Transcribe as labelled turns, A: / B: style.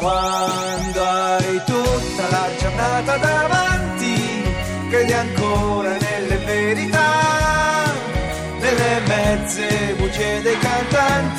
A: Quando hai tutta la giornata davanti, credi ancora nelle verità, nelle mezze bugie dei cantanti.